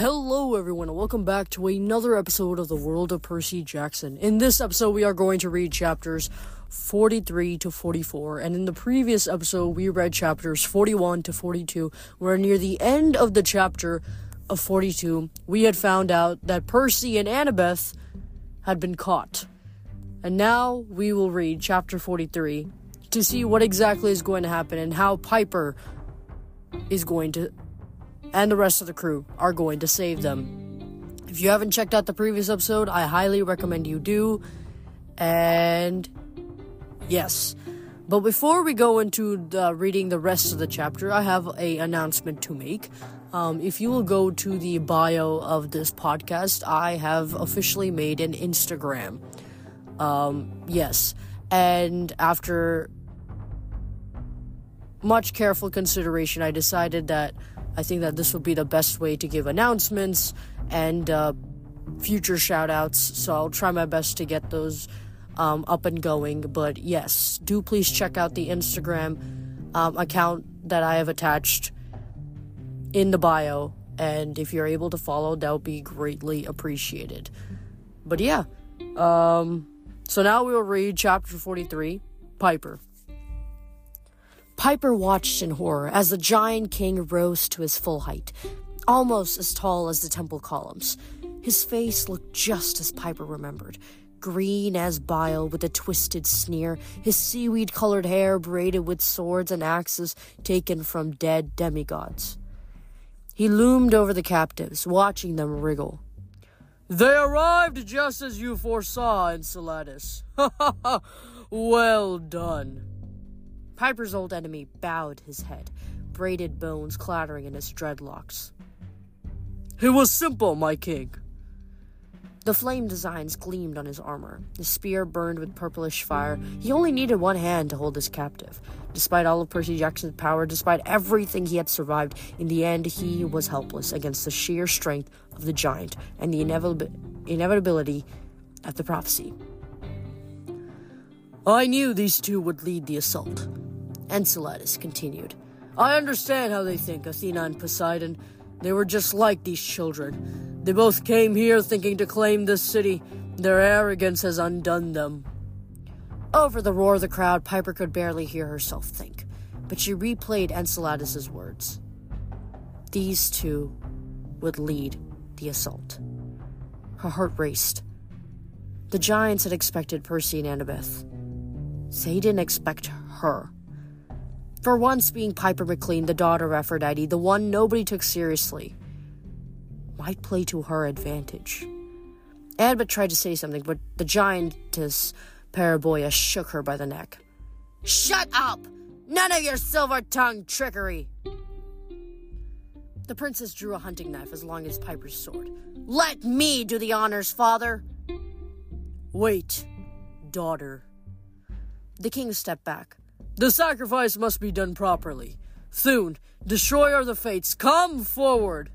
Hello, everyone, and welcome back to another episode of the World of Percy Jackson. In this episode, we are going to read chapters 43 to 44, and in the previous episode, we read chapters 41 to 42, where near the end of the chapter of 42, we had found out that Percy and Annabeth had been caught. And now we will read chapter 43 to see what exactly is going to happen and how Piper is going to and the rest of the crew are going to save them. If you haven't checked out the previous episode, I highly recommend you do. And yes. But before we go into the, reading the rest of the chapter, I have a announcement to make. Um, if you will go to the bio of this podcast, I have officially made an Instagram. Um, yes, and after much careful consideration, I decided that I think that this would be the best way to give announcements and uh, future shout outs. So I'll try my best to get those um, up and going. But yes, do please check out the Instagram um, account that I have attached in the bio. And if you're able to follow, that would be greatly appreciated. But yeah, um, so now we'll read chapter 43 Piper. Piper watched in horror as the giant king rose to his full height, almost as tall as the temple columns. His face looked just as Piper remembered green as bile with a twisted sneer, his seaweed colored hair braided with swords and axes taken from dead demigods. He loomed over the captives, watching them wriggle. They arrived just as you foresaw, Enceladus. Ha ha ha! well done. Piper's old enemy bowed his head, braided bones clattering in his dreadlocks. It was simple, my king. The flame designs gleamed on his armor. His spear burned with purplish fire. He only needed one hand to hold his captive. Despite all of Percy Jackson's power, despite everything he had survived, in the end he was helpless against the sheer strength of the giant and the inevitability of the prophecy. I knew these two would lead the assault. Enceladus continued. I understand how they think, Athena and Poseidon. They were just like these children. They both came here thinking to claim this city. Their arrogance has undone them. Over the roar of the crowd, Piper could barely hear herself think, but she replayed Enceladus's words. These two would lead the assault. Her heart raced. The giants had expected Percy and Annabeth. They didn't expect her. For once being Piper McLean, the daughter of Aphrodite, the one nobody took seriously, might play to her advantage. Annabeth tried to say something, but the giantess Periboia shook her by the neck. Shut up! None of your silver tongued trickery! The princess drew a hunting knife as long as Piper's sword. Let me do the honors, father! Wait, daughter. The king stepped back. The sacrifice must be done properly. Thoon, destroyer of the fates, come forward!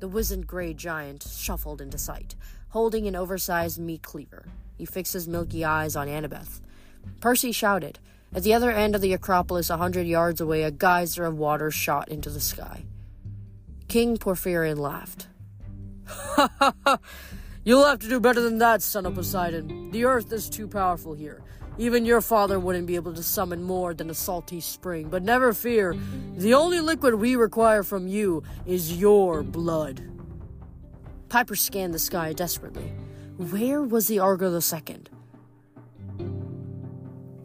The wizened gray giant shuffled into sight, holding an oversized meat cleaver. He fixed his milky eyes on Annabeth. Percy shouted. At the other end of the Acropolis, a hundred yards away, a geyser of water shot into the sky. King Porphyrion laughed. Ha ha ha! You'll have to do better than that, son of Poseidon. The earth is too powerful here. Even your father wouldn't be able to summon more than a salty spring. But never fear, the only liquid we require from you is your blood. Piper scanned the sky desperately. Where was the Argo II?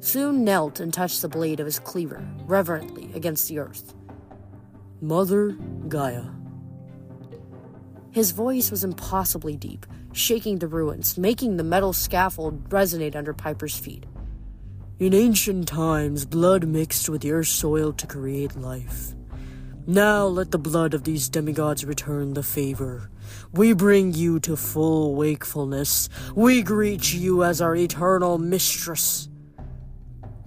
Thoon knelt and touched the blade of his cleaver reverently against the earth. Mother Gaia. His voice was impossibly deep, shaking the ruins, making the metal scaffold resonate under Piper's feet. In ancient times, blood mixed with your soil to create life. Now let the blood of these demigods return the favor. We bring you to full wakefulness. We greet you as our eternal mistress.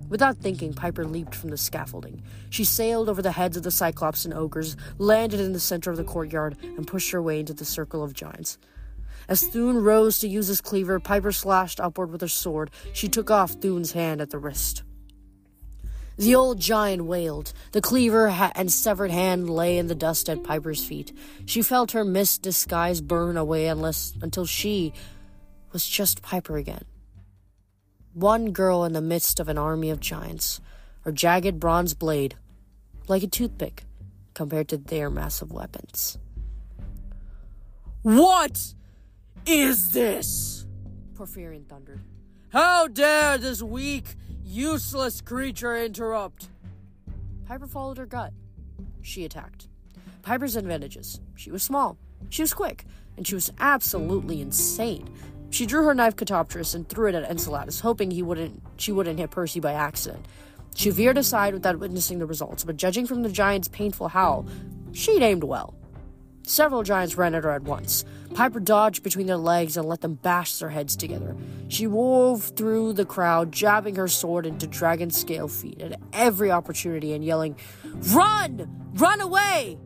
Without thinking, Piper leaped from the scaffolding. She sailed over the heads of the Cyclops and ogres, landed in the center of the courtyard, and pushed her way into the circle of giants. As Thoon rose to use his cleaver, Piper slashed upward with her sword. She took off Thoon's hand at the wrist. The old giant wailed. The cleaver ha- and severed hand lay in the dust at Piper's feet. She felt her mist disguise burn away unless until she was just Piper again. One girl in the midst of an army of giants, her jagged bronze blade like a toothpick compared to their massive weapons. What is this? Porphyrion thundered. How dare this weak, useless creature interrupt? Piper followed her gut. She attacked. Piper's advantages. She was small, she was quick, and she was absolutely insane. She drew her knife Katoptris and threw it at Enceladus, hoping he wouldn't she wouldn't hit Percy by accident. She veered aside without witnessing the results, but judging from the giant's painful howl, she'd aimed well. Several giants ran at her at once. Piper dodged between their legs and let them bash their heads together. She wove through the crowd, jabbing her sword into dragon scale feet at every opportunity and yelling, Run! Run away!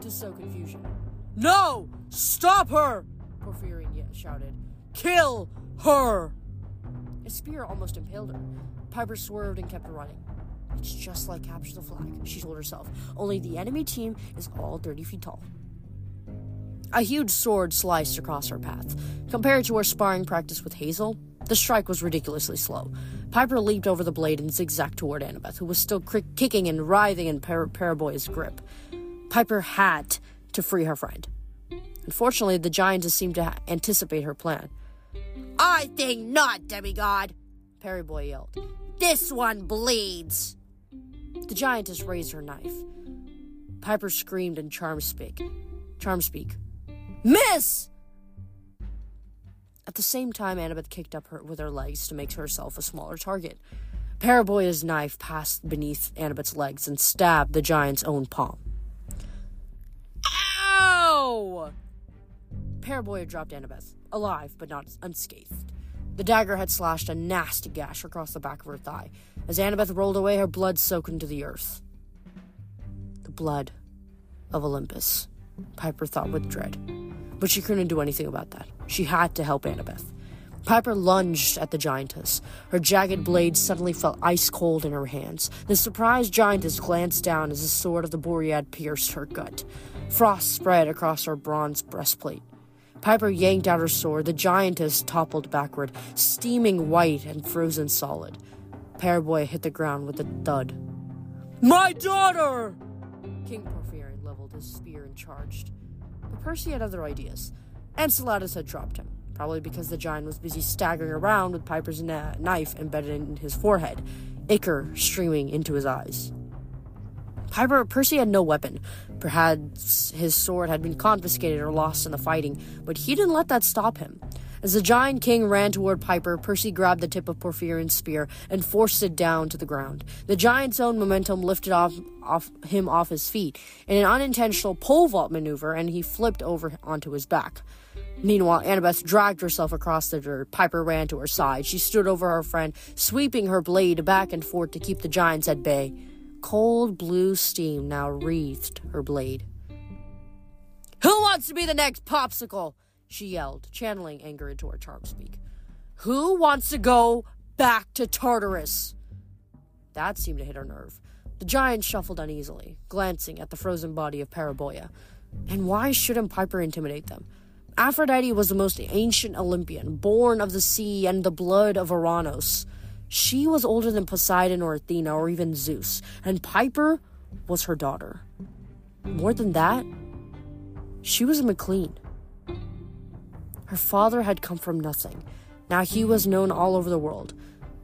to sow confusion. No! Stop her! Porphyrion shouted. Kill her! A spear almost impaled her. Piper swerved and kept running. It's just like Capture the Flag, she told herself, only the enemy team is all 30 feet tall. A huge sword sliced across her path. Compared to her sparring practice with Hazel, the strike was ridiculously slow. Piper leaped over the blade and zigzagged toward Annabeth, who was still cr- kicking and writhing in Par- Paraboy's grip. Piper had to free her friend. Unfortunately, the giantess seemed to ha- anticipate her plan. I think not, demigod, Paraboy yelled. This one bleeds. The giantess raised her knife. Piper screamed in charm speak. Charm speak. Miss! At the same time, Annabeth kicked up her with her legs to make herself a smaller target. Periboia's knife passed beneath Annabeth's legs and stabbed the giant's own palm. Ow! Periboia dropped Annabeth, alive but not unscathed. The dagger had slashed a nasty gash across the back of her thigh. As Annabeth rolled away, her blood soaked into the earth. The blood of Olympus, Piper thought with dread. But she couldn't do anything about that. She had to help Annabeth. Piper lunged at the giantess. Her jagged blade suddenly felt ice cold in her hands. The surprised giantess glanced down as the sword of the Boread pierced her gut. Frost spread across her bronze breastplate. Piper yanked out her sword. The giantess toppled backward, steaming white and frozen solid. Paraboy hit the ground with a thud. My daughter! King Porphyrion leveled his spear and charged. But Percy had other ideas. Enceladus had dropped him, probably because the giant was busy staggering around with Piper's na- knife embedded in his forehead, ichor streaming into his eyes. Piper Percy had no weapon. Perhaps his sword had been confiscated or lost in the fighting, but he didn't let that stop him. As the giant king ran toward Piper, Percy grabbed the tip of Porphyrion's spear and forced it down to the ground. The giant's own momentum lifted off, off him off his feet in an unintentional pole vault maneuver, and he flipped over onto his back. Meanwhile, Annabeth dragged herself across the dirt. Piper ran to her side. She stood over her friend, sweeping her blade back and forth to keep the giants at bay. Cold blue steam now wreathed her blade. Who wants to be the next popsicle? She yelled, channeling anger into her charm speak. Who wants to go back to Tartarus? That seemed to hit her nerve. The giant shuffled uneasily, glancing at the frozen body of Periboia. And why shouldn't Piper intimidate them? Aphrodite was the most ancient Olympian, born of the sea and the blood of Ouranos. She was older than Poseidon or Athena or even Zeus, and Piper was her daughter. More than that, she was a McLean. Her father had come from nothing. Now he was known all over the world.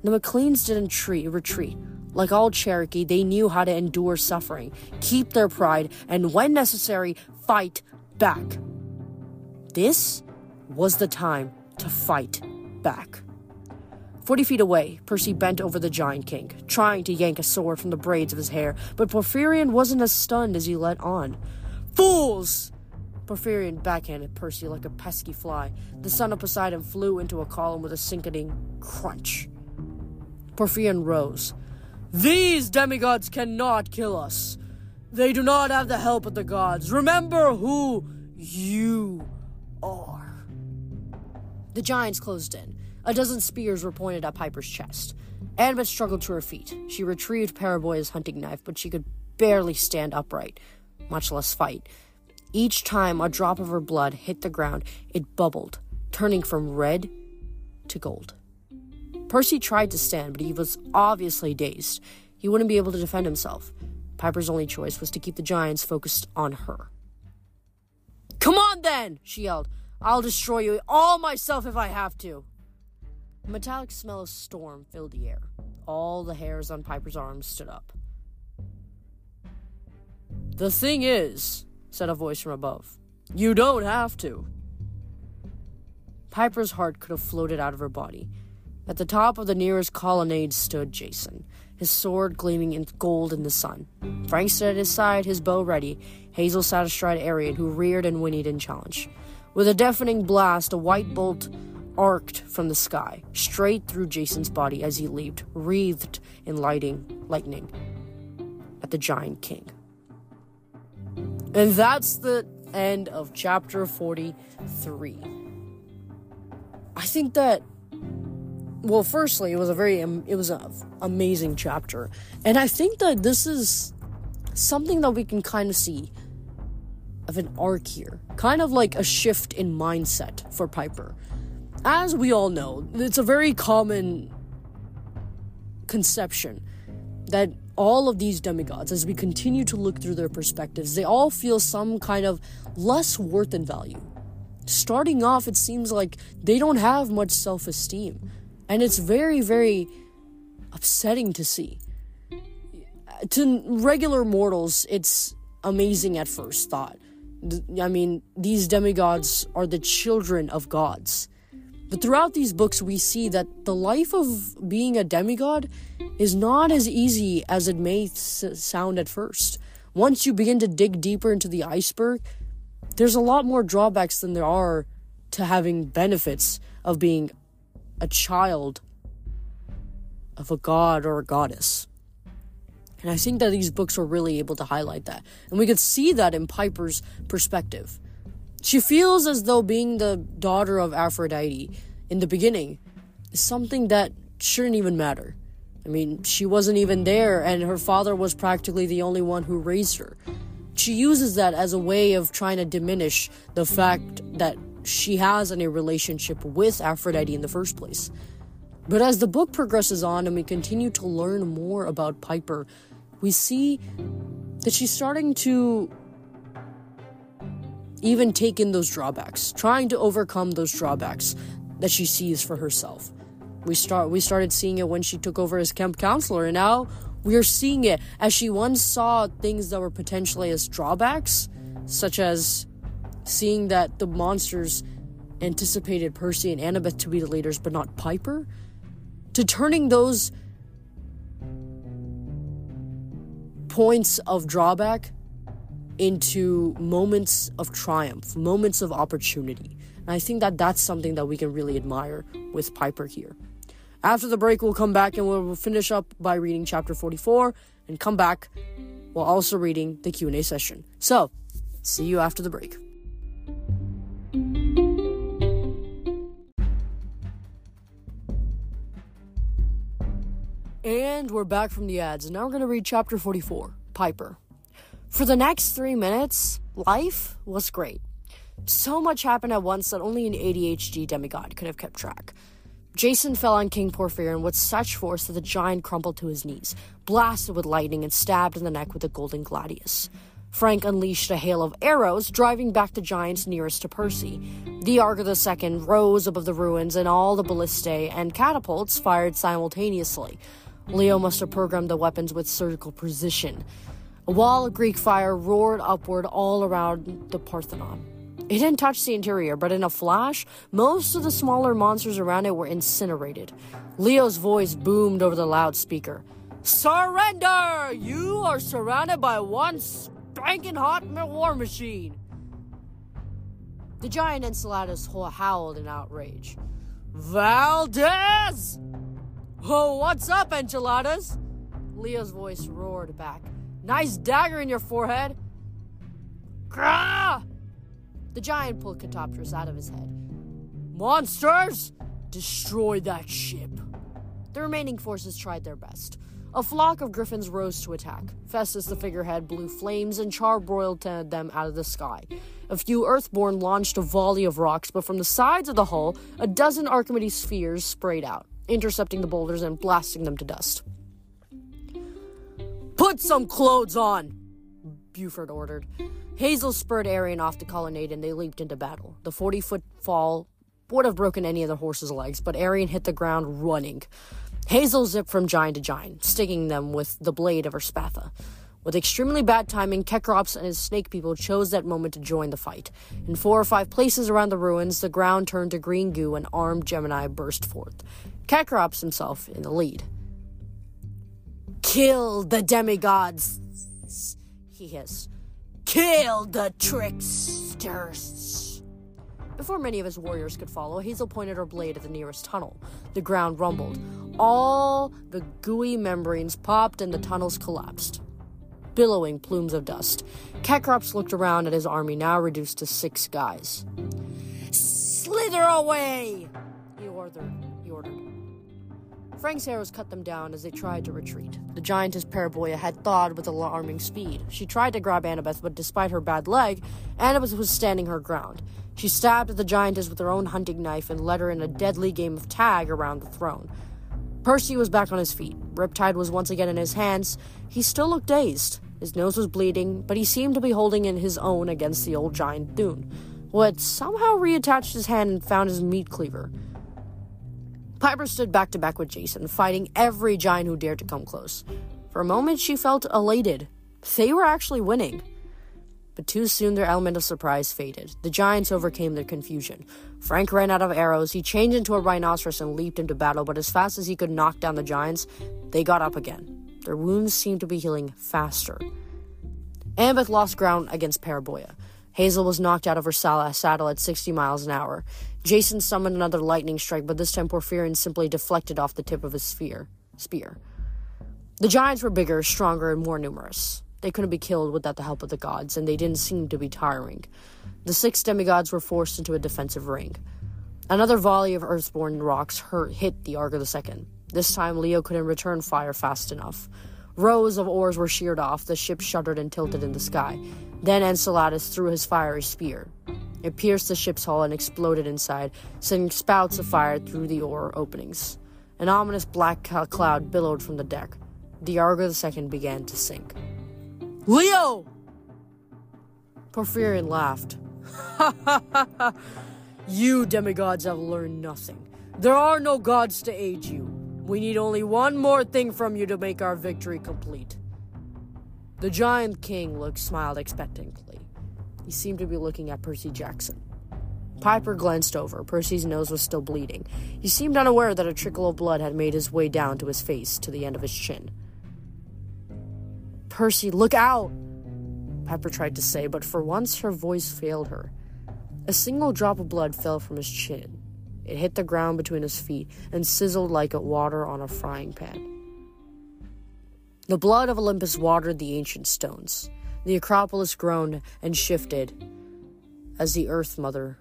The McLeans didn't tre- retreat. Like all Cherokee, they knew how to endure suffering, keep their pride, and when necessary, fight back. This was the time to fight back. Forty feet away, Percy bent over the giant king, trying to yank a sword from the braids of his hair, but Porphyrion wasn't as stunned as he let on. Fools! Porphyrion backhanded Percy like a pesky fly. The son of Poseidon flew into a column with a sinking crunch. Porphyrion rose. These demigods cannot kill us. They do not have the help of the gods. Remember who you are. The giants closed in. A dozen spears were pointed at Piper's chest. Annabeth struggled to her feet. She retrieved Periboia's hunting knife, but she could barely stand upright, much less fight. Each time a drop of her blood hit the ground, it bubbled, turning from red to gold. Percy tried to stand, but he was obviously dazed. He wouldn't be able to defend himself. Piper's only choice was to keep the giants focused on her. Come on then, she yelled. I'll destroy you all myself if I have to. A metallic smell of storm filled the air. All the hairs on Piper's arms stood up. The thing is, said a voice from above, you don't have to. Piper's heart could have floated out of her body. At the top of the nearest colonnade stood Jason, his sword gleaming in gold in the sun. Frank stood at his side, his bow ready. Hazel sat astride Arion, who reared and whinnied in challenge. With a deafening blast, a white bolt arced from the sky, straight through Jason's body as he leaped, wreathed in lighting lightning, at the giant king. And that's the end of chapter 43. I think that well firstly it was a very it was an amazing chapter and i think that this is something that we can kind of see of an arc here kind of like a shift in mindset for piper as we all know it's a very common conception that all of these demigods as we continue to look through their perspectives they all feel some kind of less worth and value starting off it seems like they don't have much self-esteem and it's very, very upsetting to see. To regular mortals, it's amazing at first thought. I mean, these demigods are the children of gods. But throughout these books, we see that the life of being a demigod is not as easy as it may sound at first. Once you begin to dig deeper into the iceberg, there's a lot more drawbacks than there are to having benefits of being a child of a god or a goddess. And I think that these books were really able to highlight that. And we could see that in Piper's perspective. She feels as though being the daughter of Aphrodite in the beginning is something that shouldn't even matter. I mean, she wasn't even there, and her father was practically the only one who raised her. She uses that as a way of trying to diminish the fact that she has any relationship with Aphrodite in the first place. But as the book progresses on and we continue to learn more about Piper, we see that she's starting to even take in those drawbacks, trying to overcome those drawbacks that she sees for herself. We start we started seeing it when she took over as camp counselor and now we are seeing it as she once saw things that were potentially as drawbacks, such as seeing that the monsters anticipated Percy and Annabeth to be the leaders, but not Piper, to turning those points of drawback into moments of triumph, moments of opportunity. And I think that that's something that we can really admire with Piper here. After the break, we'll come back and we'll finish up by reading chapter 44 and come back while also reading the Q&A session. So, see you after the break. And we're back from the ads, and now we're going to read chapter 44 Piper. For the next three minutes, life was great. So much happened at once that only an ADHD demigod could have kept track. Jason fell on King Porphyrion with such force that the giant crumpled to his knees, blasted with lightning, and stabbed in the neck with a golden gladius. Frank unleashed a hail of arrows, driving back the giants nearest to Percy. The Argo II rose above the ruins, and all the ballistae and catapults fired simultaneously. Leo must have programmed the weapons with surgical precision. A wall of Greek fire roared upward all around the Parthenon. It didn't touch the interior, but in a flash, most of the smaller monsters around it were incinerated. Leo's voice boomed over the loudspeaker. Surrender! You are surrounded by one spanking hot war machine! The giant Enceladus howled in outrage. Valdez! Oh, what's up, enchiladas? Leo's voice roared back. Nice dagger in your forehead. Grah! The giant pulled Katoptris out of his head. Monsters! Destroy that ship. The remaining forces tried their best. A flock of griffins rose to attack. Festus, the figurehead, blew flames and charbroiled them out of the sky. A few Earthborn launched a volley of rocks, but from the sides of the hull, a dozen Archimedes spheres sprayed out, intercepting the boulders and blasting them to dust. Put some clothes on, Buford ordered. Hazel spurred Arion off the colonnade and they leaped into battle. The 40 foot fall would have broken any of the horse's legs, but Arion hit the ground running. Hazel zipped from giant to giant, sticking them with the blade of her spatha. With extremely bad timing, Kekrops and his snake people chose that moment to join the fight. In four or five places around the ruins, the ground turned to green goo and armed Gemini burst forth. Kekrops himself in the lead. Kill the demigods, he hissed. Kill the tricksters. Before many of his warriors could follow, Hazel pointed her blade at the nearest tunnel. The ground rumbled. All the gooey membranes popped and the tunnels collapsed, billowing plumes of dust. Kekrops looked around at his army, now reduced to six guys. Slither away! He ordered. He ordered. Frank's arrows cut them down as they tried to retreat. The giantess Periboia had thawed with alarming speed. She tried to grab Annabeth, but despite her bad leg, Annabeth was standing her ground. She stabbed at the giantess with her own hunting knife and led her in a deadly game of tag around the throne. Percy was back on his feet. Riptide was once again in his hands. He still looked dazed. His nose was bleeding, but he seemed to be holding in his own against the old giant Thoon, who had somehow reattached his hand and found his meat cleaver. Piper stood back to back with Jason, fighting every giant who dared to come close. For a moment, she felt elated. They were actually winning. But too soon, their element of surprise faded. The giants overcame their confusion. Frank ran out of arrows. He changed into a rhinoceros and leaped into battle, but as fast as he could knock down the giants, they got up again. Their wounds seemed to be healing faster. Ambeth lost ground against Periboia. Hazel was knocked out of her saddle at 60 miles an hour. Jason summoned another lightning strike, but this time Porphyrion simply deflected off the tip of his sphere, spear. The giants were bigger, stronger, and more numerous. They couldn't be killed without the help of the gods, and they didn't seem to be tiring. The six demigods were forced into a defensive ring. Another volley of earthborn rocks hurt, hit the Argo II. This time, Leo couldn't return fire fast enough. Rows of oars were sheared off, the ship shuddered and tilted in the sky. Then Enceladus threw his fiery spear. It pierced the ship's hull and exploded inside, sending spouts of fire through the oar openings. An ominous black cloud billowed from the deck. The Argo II began to sink. Leo! Porphyrion laughed. you demigods have learned nothing. There are no gods to aid you. We need only one more thing from you to make our victory complete. The giant king looked smiled expectantly. He seemed to be looking at Percy Jackson. Piper glanced over. Percy's nose was still bleeding. He seemed unaware that a trickle of blood had made his way down to his face, to the end of his chin. Percy, look out! Piper tried to say, but for once her voice failed her. A single drop of blood fell from his chin. It hit the ground between his feet and sizzled like water on a frying pan. The blood of Olympus watered the ancient stones. The Acropolis groaned and shifted as the Earth Mother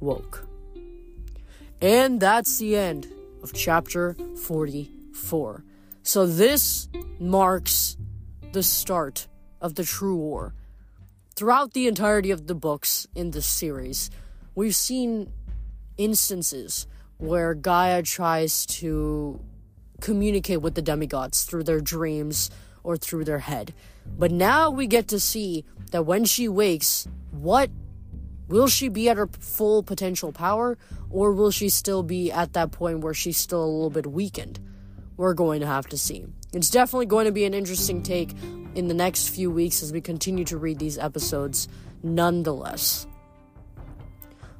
woke. And that's the end of chapter 44. So this marks the start of the true war. Throughout the entirety of the books in this series, we've seen instances where Gaia tries to communicate with the demigods through their dreams or through their head. But now we get to see that when she wakes, what will she be at her full potential power or will she still be at that point where she's still a little bit weakened? We're going to have to see. It's definitely going to be an interesting take in the next few weeks as we continue to read these episodes nonetheless.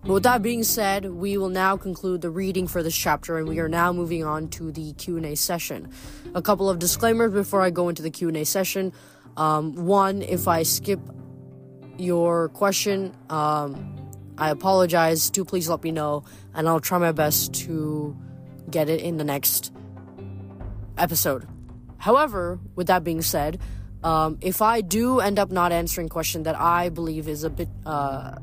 But with that being said, we will now conclude the reading for this chapter and we are now moving on to the Q&A session. A couple of disclaimers before I go into the Q&A session. Um, one, if I skip your question, um, I apologize. Do please let me know and I'll try my best to get it in the next episode. However, with that being said, um, if I do end up not answering question that I believe is a bit uh,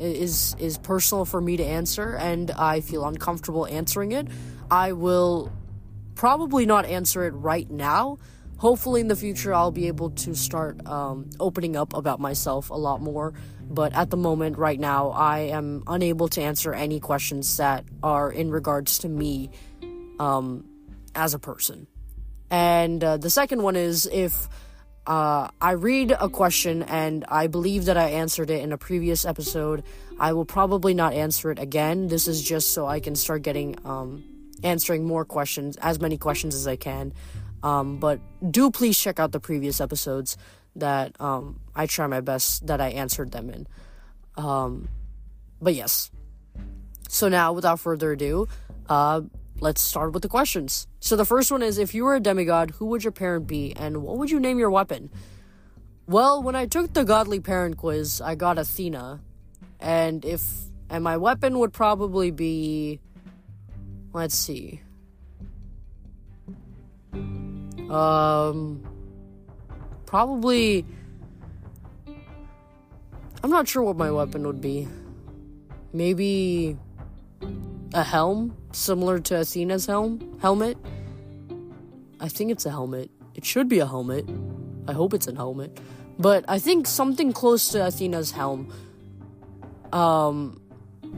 is is personal for me to answer and I feel uncomfortable answering it, I will probably not answer it right now. Hopefully, in the future, I'll be able to start um, opening up about myself a lot more. But at the moment, right now, I am unable to answer any questions that are in regards to me um, as a person. And uh, the second one is if uh, I read a question and I believe that I answered it in a previous episode, I will probably not answer it again. This is just so I can start getting um, answering more questions, as many questions as I can. Um, but do please check out the previous episodes that um, I try my best that I answered them in. Um, but yes. So now, without further ado, uh, let's start with the questions. So the first one is if you were a demigod, who would your parent be and what would you name your weapon? Well, when I took the godly parent quiz, I got Athena. And if and my weapon would probably be let's see. Um probably I'm not sure what my weapon would be. Maybe a helm similar to Athena's helm helmet. I think it's a helmet. It should be a helmet. I hope it's a helmet. But I think something close to Athena's helm. Um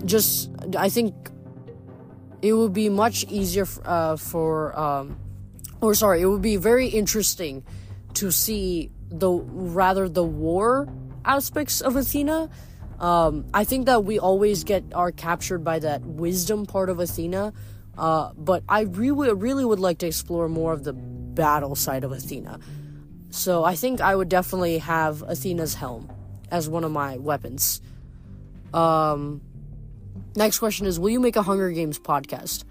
just I think it would be much easier uh, for um or sorry, it would be very interesting to see the rather the war aspects of Athena um, I think that we always get are captured by that wisdom part of Athena, uh, but I really, really would like to explore more of the battle side of Athena. So I think I would definitely have Athena's helm as one of my weapons. Um, next question is: Will you make a Hunger Games podcast?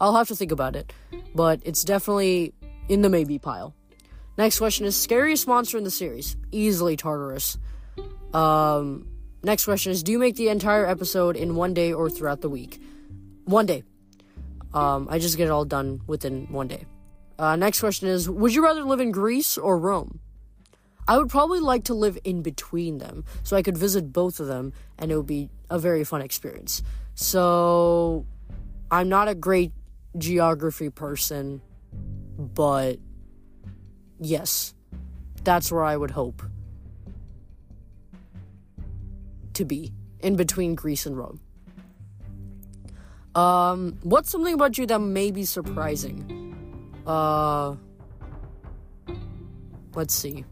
I'll have to think about it, but it's definitely in the maybe pile. Next question is: Scariest monster in the series? Easily Tartarus. Um, Next question is Do you make the entire episode in one day or throughout the week? One day. Um, I just get it all done within one day. Uh, next question is Would you rather live in Greece or Rome? I would probably like to live in between them so I could visit both of them and it would be a very fun experience. So, I'm not a great geography person, but yes, that's where I would hope. To be in between Greece and Rome. Um, what's something about you that may be surprising? Uh, let's see.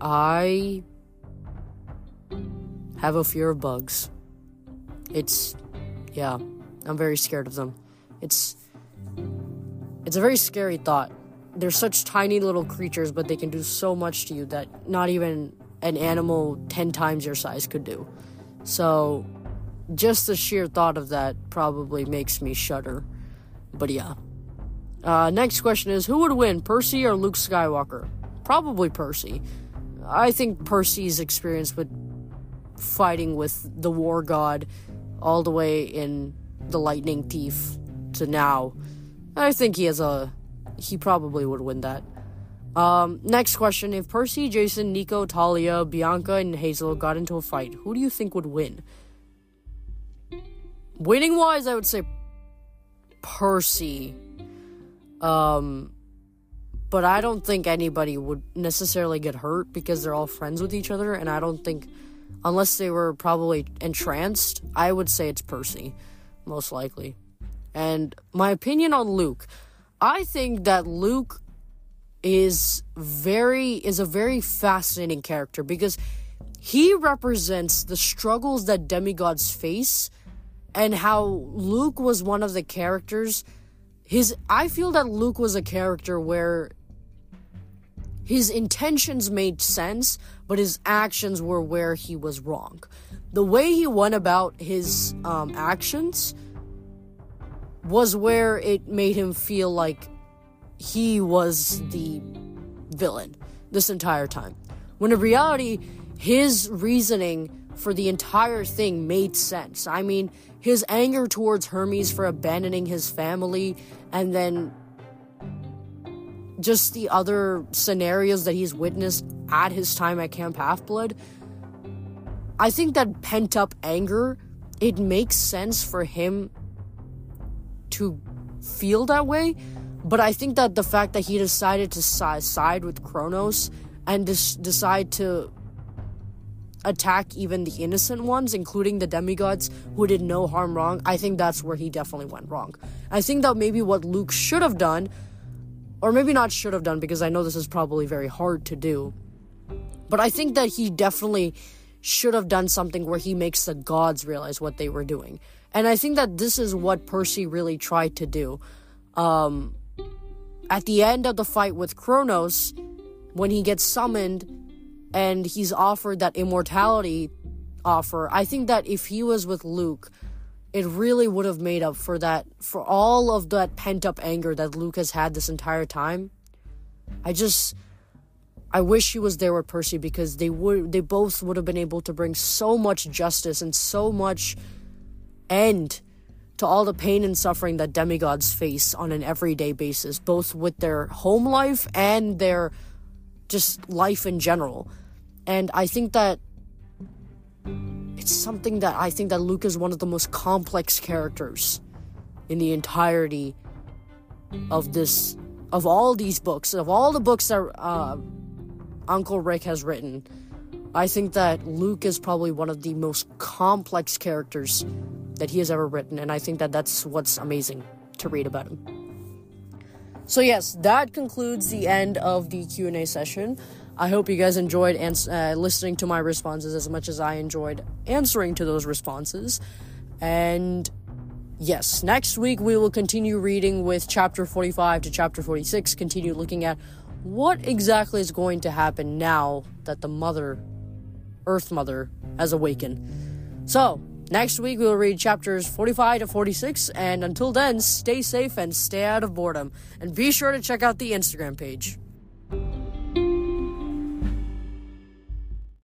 I have a fear of bugs. It's, yeah, I'm very scared of them. It's, it's a very scary thought. They're such tiny little creatures, but they can do so much to you that not even an animal 10 times your size could do. So, just the sheer thought of that probably makes me shudder. But yeah. Uh, next question is Who would win, Percy or Luke Skywalker? Probably Percy. I think Percy's experience with fighting with the war god all the way in The Lightning Thief to now, I think he has a. He probably would win that. Um, next question. If Percy, Jason, Nico, Thalia, Bianca, and Hazel got into a fight, who do you think would win? Winning wise, I would say Percy. Um, but I don't think anybody would necessarily get hurt because they're all friends with each other, and I don't think, unless they were probably entranced, I would say it's Percy, most likely. And my opinion on Luke, I think that Luke is very is a very fascinating character because he represents the struggles that demigods face and how Luke was one of the characters his I feel that Luke was a character where his intentions made sense but his actions were where he was wrong. The way he went about his um, actions was where it made him feel like he was the villain this entire time. When in reality, his reasoning for the entire thing made sense. I mean, his anger towards Hermes for abandoning his family, and then just the other scenarios that he's witnessed at his time at Camp Half Blood. I think that pent up anger, it makes sense for him to feel that way. But I think that the fact that he decided to side with Kronos and decide to attack even the innocent ones, including the demigods who did no harm wrong, I think that's where he definitely went wrong. I think that maybe what Luke should have done, or maybe not should have done, because I know this is probably very hard to do, but I think that he definitely should have done something where he makes the gods realize what they were doing. And I think that this is what Percy really tried to do. Um, at the end of the fight with Kronos, when he gets summoned and he's offered that immortality offer, I think that if he was with Luke, it really would have made up for that, for all of that pent up anger that Luke has had this entire time. I just. I wish he was there with Percy because they would they both would have been able to bring so much justice and so much end to all the pain and suffering that demigods face on an everyday basis, both with their home life and their just life in general. And I think that it's something that I think that Luke is one of the most complex characters in the entirety of this of all these books, of all the books that uh, Uncle Rick has written. I think that Luke is probably one of the most complex characters that he has ever written, and I think that that's what's amazing to read about him. So yes, that concludes the end of the Q and A session. I hope you guys enjoyed ans- uh, listening to my responses as much as I enjoyed answering to those responses. And yes, next week we will continue reading with chapter 45 to chapter 46, continue looking at what exactly is going to happen now that the mother, Earth Mother, has awakened. So, Next week, we will read chapters 45 to 46, and until then, stay safe and stay out of boredom. And be sure to check out the Instagram page.